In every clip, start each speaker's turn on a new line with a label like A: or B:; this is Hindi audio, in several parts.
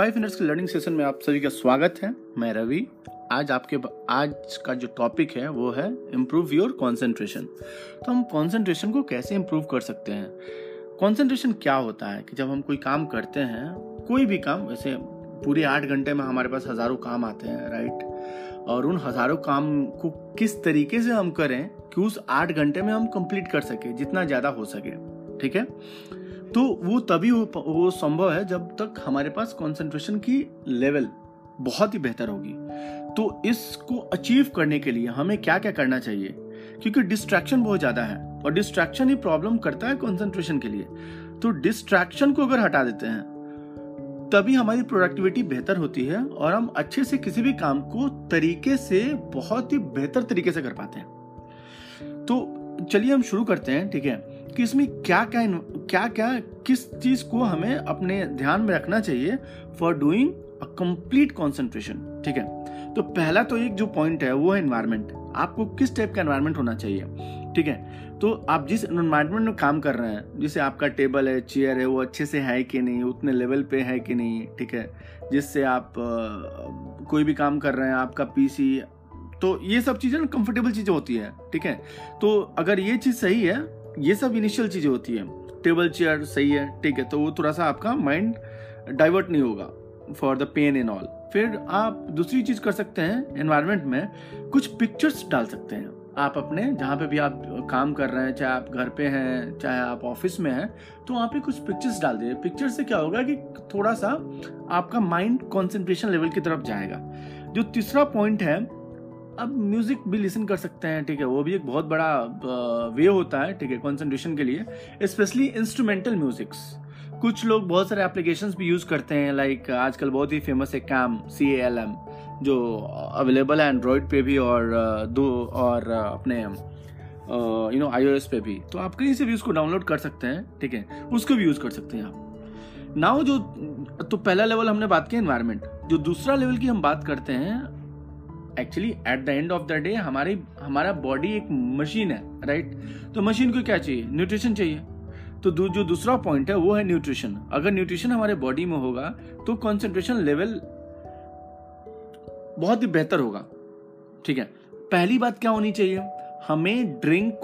A: फाइव मिनट्स के लर्निंग सेशन में आप सभी का स्वागत है। मैं रवि। आज आपके आज का जो टॉपिक है, वो है इम्प्रूव योर कॉन्सेंट्रेशन तो हम कॉन्सेंट्रेशन को कैसे इम्प्रूव कर सकते हैं? कॉन्सेंट्रेशन क्या होता है कि जब हम कोई काम करते हैं, कोई भी काम वैसे पूरे आठ घंटे में हमारे पास हज़ारों काम आते हैं राइट और उन हज़ारों काम को किस तरीके से हम करें कि उस आठ घंटे में हम कंप्लीट कर सके, जितना ज़्यादा हो सके, ठीक है? तो वो तभी हो वो संभव है जब तक हमारे पास कंसंट्रेशन की लेवल बहुत ही बेहतर होगी। तो इसको अचीव करने के लिए हमें क्या क्या करना चाहिए? क्योंकि डिस्ट्रैक्शन बहुत ज़्यादा है और डिस्ट्रैक्शन ही प्रॉब्लम करता है कंसंट्रेशन के लिए। तो डिस्ट्रैक्शन को अगर हटा देते हैं, तभी हमारी प्रोडक्टिविटी बेहतर होती है और हम अच्छे से किसी भी काम को तरीके से बहुत ही बेहतर तरीके से कर पाते हैं। तो चलिए हम शुरू करते हैं, ठीक है? कि इसमें क्या क्या क्या क्या किस चीज़ को हमें अपने ध्यान में रखना चाहिए for doing a complete concentration ठीक है? तो पहला तो एक जो पॉइंट है वो है एनवायरमेंट आपको किस टाइप का एनवायरमेंट होना चाहिए ठीक है? तो आप जिस एनवायरमेंट में काम कर रहे हैं जैसे आपका टेबल है चेयर है वो अच्छे से है कि नहीं उतने लेवल पे है कि नहीं ठीक है? जिससे आप आ, कोई भी काम कर रहे हैं आपका पीसी तो ये सब चीज़ें ना कंफर्टेबल चीज़ें होती है ठीक है? तो अगर ये चीज़ सही है ये सब इनिशियल चीज़ें होती है। टेबल चेयर सही है, ठीक है तो वो थोड़ा सा आपका माइंड डाइवर्ट नहीं होगा for the pen in all फिर आप दूसरी चीज़ कर सकते हैं एनवायरमेंट में, कुछ पिक्चर्स डाल सकते हैं। आप अपने, जहाँ पे भी आप काम कर रहे हैं, चाहे आप घर पे हैं, चाहे आप ऑफ़िस में हैं तो वहाँ पे कुछ पिक्चर्स डाल दीजिए। पिक्चर से क्या होगा कि थोड़ा सा आपका माइंड कॉन्सेंट्रेशन लेवल की तरफ़ जाएगा। जो तीसरा पॉइंट है अब म्यूज़िक भी लिसन कर सकते हैं, ठीक है? वो भी एक बहुत बड़ा वे होता है, ठीक है? कॉन्सेंट्रेशन के लिए स्पेशली इंस्ट्रूमेंटल म्यूजिक्स कुछ लोग बहुत सारे एप्लीकेशंस भी यूज़ करते हैं लाइक आजकल बहुत ही फ़ेमस है कैम सी एल एम जो अवेलेबल है एंड्रॉयड पे भी और दो और अपने यू नो आईओएस पे भी। तो आप कहीं से भी उसको डाउनलोड कर सकते हैं, ठीक है? उसको भी यूज़ कर सकते हैं आप। नाउ जो तो पहला लेवल हमने बात किया एनवायरमेंट जो दूसरा लेवल की हम बात करते हैं actually at the end of the day हमारी हमारा बॉडी एक मशीन है राइट तो मशीन को क्या चाहिए? न्यूट्रिशन चाहिए। तो दू, जो दूसरा पॉइंट है वो है न्यूट्रिशन अगर न्यूट्रिशन हमारे बॉडी में होगा तो कॉन्सेंट्रेशन लेवल बहुत ही बेहतर होगा। ठीक है? पहली बात क्या होनी चाहिए? हमें ड्रिंक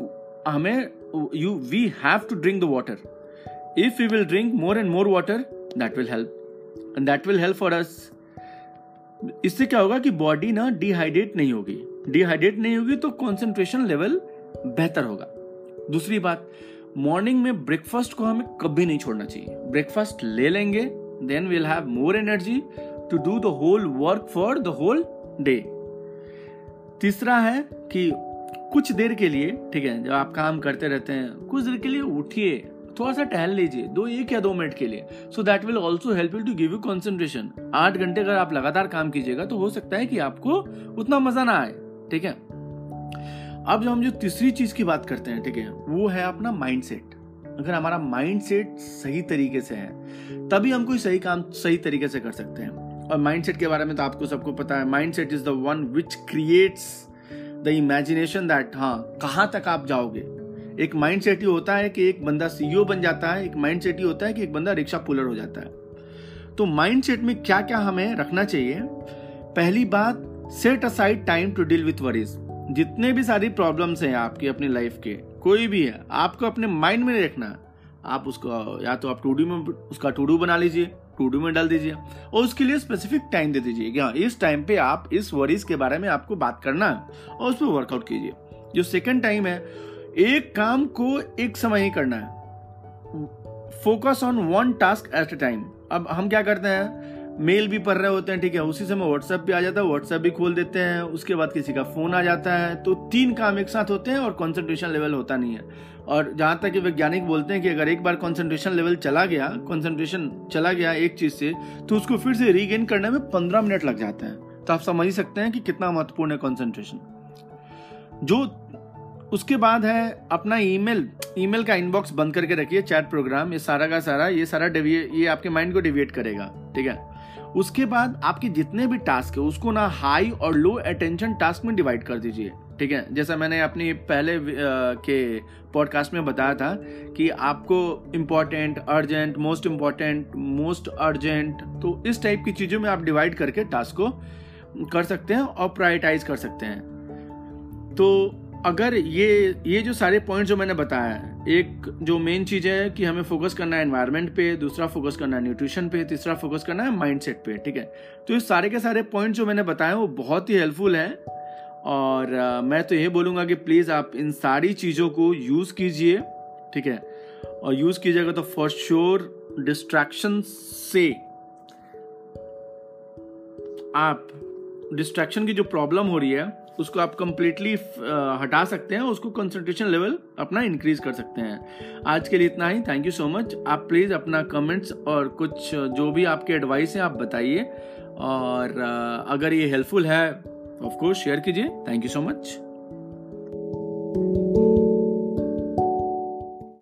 A: हमें you we have to drink the water if you will drink more and more water that will help and that will help for us इससे क्या होगा कि बॉडी ना डिहाइड्रेट नहीं होगी। डिहाइड्रेट नहीं होगी तो कॉन्सेंट्रेशन लेवल बेहतर होगा। दूसरी बात मॉर्निंग में ब्रेकफास्ट को हमें कभी नहीं छोड़ना चाहिए। ब्रेकफास्ट ले लेंगे then will have more energy to do the whole work for the whole day तीसरा है कि कुछ देर के लिए, ठीक है, जब आप काम करते रहते हैं, कुछ देर के लिए उठिए। थोड़ा सा टहल लीजिए, दो एक या दो मिनट के लिए। So that will also help you to give you concentration आठ घंटे अगर आप लगातार काम कीजिएगा तो हो सकता है कि आपको उतना मज़ा ना आए, ठीक है? अब जो हम जो तीसरी चीज़ की बात करते हैं, ठीक है, वो है अपना माइंड सेट अगर हमारा माइंड सेट सही तरीके से है, तभी हम कोई सही काम सही तरीके से कर सकते हैं। और माइंड सेट के बारे में तो आपको सबको पता है mind set is the one which creates the imagination that हाँ कहाँ तक आप जाओगे? एक माइंड सेट ही होता है कि एक बंदा सीईओ बन जाता है, एक माइंड सेट ही होता है कि एक बंदा रिक्शा पुलर हो जाता है। तो माइंड सेट में क्या क्या हमें रखना चाहिए? पहली बात set aside time to deal with worries जितने भी सारी प्रॉब्लम्स हैं आपकी अपनी लाइफ के, कोई भी है, आपको अपने माइंड में रखना। आप उसको, या तो आप टूडू में, उसका टूडू बना लीजिए टूडू में डाल दीजिए, और उसके लिए स्पेसिफिक टाइम दे दीजिए कि हाँ इस टाइम पे आप इस वरीज के बारे में आपको बात करना है, और उस पर वर्कआउट कीजिए। जो सेकंड टाइम है एक काम को एक समय ही करना है। Focus on one task at a time अब हम क्या करते हैं? मेल भी पढ़ रहे होते हैं, ठीक है? उसी समय व्हाट्सएप भी आ जाता है व्हाट्सएप भी खोल देते हैं, उसके बाद किसी का फ़ोन आ जाता है। तो तीन काम एक साथ होते हैं और कॉन्सेंट्रेशन लेवल होता नहीं है। और जहाँ तक कि वैज्ञानिक बोलते हैं कि अगर एक बार कॉन्सेंट्रेशन लेवल चला गया कॉन्सेंट्रेशन चला गया एक चीज़ से तो उसको फिर से रीगेन करने में पंद्रह मिनट लग जाते हैं। तो आप समझ ही सकते हैं कि कितना महत्वपूर्ण है कॉन्सेंट्रेशन जो उसके बाद है अपना ईमेल ईमेल का इनबॉक्स बंद करके रखिए चैट प्रोग्राम ये सारा का सारा, ये सारा ये आपके माइंड को डिविएट करेगा, ठीक है? उसके बाद आपके जितने भी टास्क है, उसको ना हाई और लो अटेंशन टास्क में डिवाइड कर दीजिए, ठीक है? जैसा मैंने अपनी पहले के पॉडकास्ट में बताया था कि आपको important urgent most important most urgent तो इस टाइप की चीज़ों में आप डिवाइड करके टास्क को कर सकते हैं और प्रायोरिटाइज कर सकते हैं। तो अगर ये ये जो सारे पॉइंट जो मैंने बताया है एक जो मेन चीज़ है कि हमें फोकस करना है एनवायरनमेंट पे दूसरा फोकस करना है न्यूट्रिशन पे तीसरा फोकस करना है माइंडसेट पे ठीक है? तो ये सारे के सारे पॉइंट जो मैंने बताए वो बहुत ही हेल्पफुल हैं। और आ, मैं तो ये बोलूँगा कि प्लीज़ आप इन सारी चीज़ों को यूज़ कीजिए ठीक है? और यूज़ कीजिएगा तो फॉर श्योर डिस्ट्रैक्शन से आप डिस्ट्रैक्शन की जो प्रॉब्लम हो रही है उसको आप कंप्लीटली हटा सकते हैं, उसको कंसंट्रेशन लेवल अपना इंक्रीज कर सकते हैं। आज के लिए इतना ही। थैंक यू सो मच आप प्लीज़ अपना कमेंट्स और कुछ, जो भी आपके एडवाइस हैं, आप बताइए। और अगर ये हेल्पफुल है ऑफ़ कोर्स शेयर कीजिए। Thank you so much